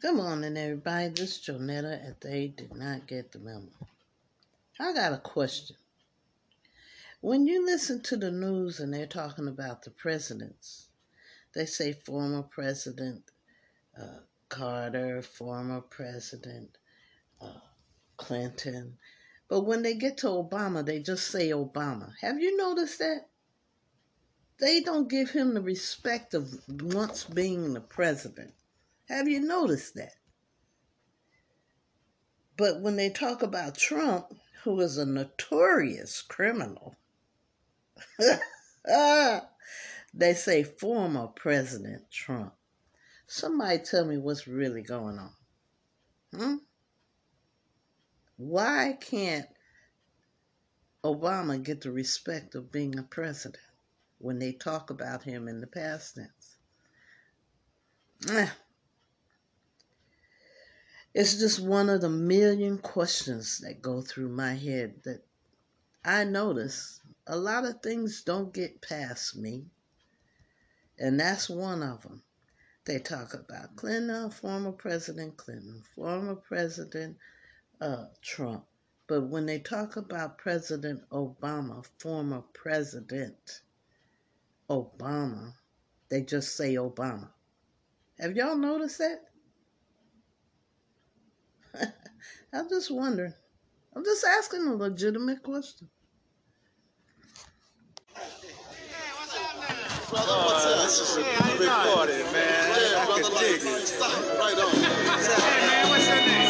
Good morning, everybody. This is Jonetta, and they did not get the memo. I got a question. When you listen to the news and they're talking about the presidents, they say former President uh, Carter, former President uh, Clinton. But when they get to Obama, they just say Obama. Have you noticed that? They don't give him the respect of once being the president. Have you noticed that? But when they talk about Trump, who is a notorious criminal, they say former President Trump. Somebody tell me what's really going on. Hmm? Why can't Obama get the respect of being a president when they talk about him in the past tense? It's just one of the million questions that go through my head that I notice a lot of things don't get past me. And that's one of them. They talk about Clinton, former President Clinton, former President uh, Trump. But when they talk about President Obama, former President Obama, they just say Obama. Have y'all noticed that? I'm just wondering. I'm just asking a legitimate question. Brother, what's up? This is a Hey, big how you party, doing? man. Yeah, I brother, can like, dig it. stop. Right on. Hey, man, what's your name?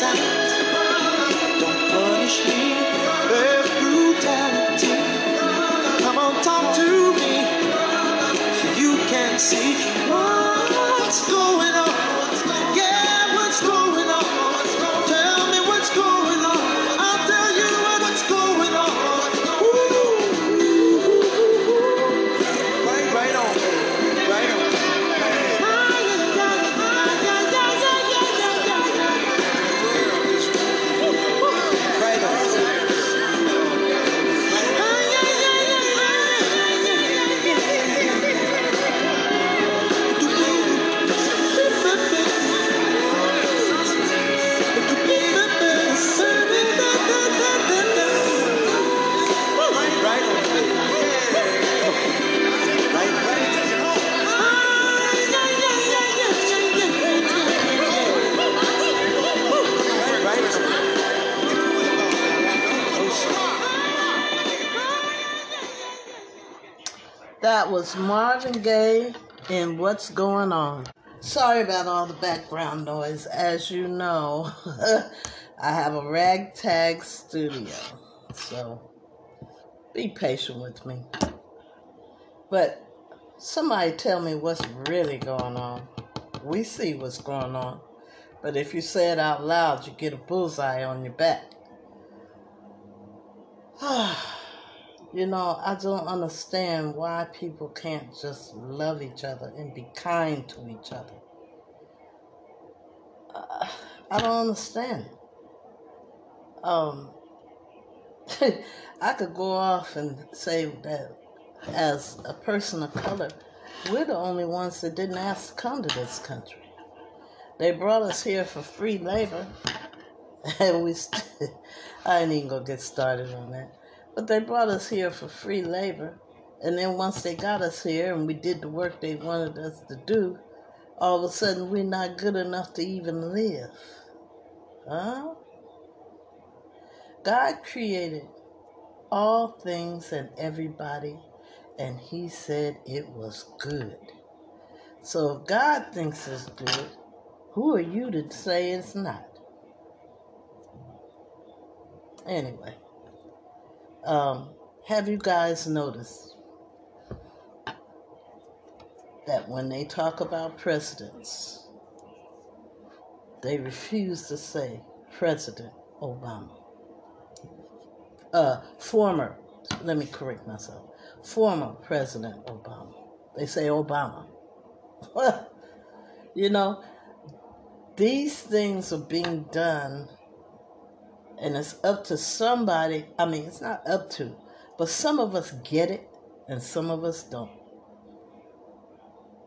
Don't punish me brutality. Come on, talk to me you can see what's going on. That was Marvin Gaye in What's Going On. Sorry about all the background noise. As you know, I have a ragtag studio. So be patient with me. But somebody tell me what's really going on. We see what's going on. But if you say it out loud, you get a bullseye on your back. Ah. You know, I don't understand why people can't just love each other and be kind to each other. Uh, I don't understand. Um, I could go off and say that as a person of color, we're the only ones that didn't ask to come to this country. They brought us here for free labor, and we. I ain't even gonna get started on that. But they brought us here for free labor, and then once they got us here and we did the work they wanted us to do, all of a sudden we're not good enough to even live. Huh? God created all things and everybody, and He said it was good. So if God thinks it's good, who are you to say it's not? Anyway, um, have you guys noticed that when they talk about presidents, they refuse to say President Obama? Uh, former, let me correct myself, former President Obama. They say Obama. you know, these things are being done and it's up to somebody i mean it's not up to but some of us get it and some of us don't.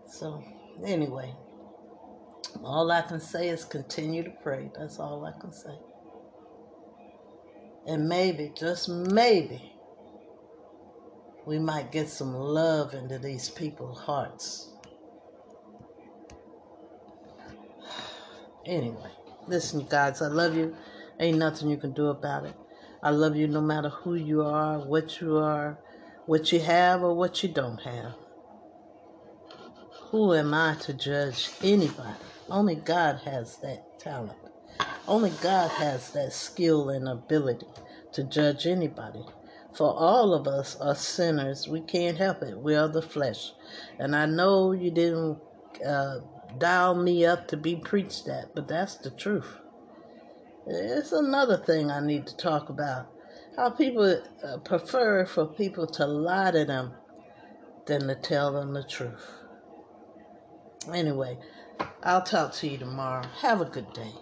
So anyway all i can say is continue to pray. That's all i can say. And maybe just maybe we might get some love into these people's hearts. Anyway listen guys i love you Ain't nothing you can do about it. I love you no matter who you are, what you are, what you have, or what you don't have. Who am I to judge anybody? Only God has that talent. Only God has that skill and ability to judge anybody. For all of us are sinners. We can't help it. We are the flesh. And I know you didn't uh, dial me up to be preached at, but that's the truth. It's another thing I need to talk about. How people uh, prefer for people to lie to them than to tell them the truth. Anyway, I'll talk to you tomorrow. Have a good day.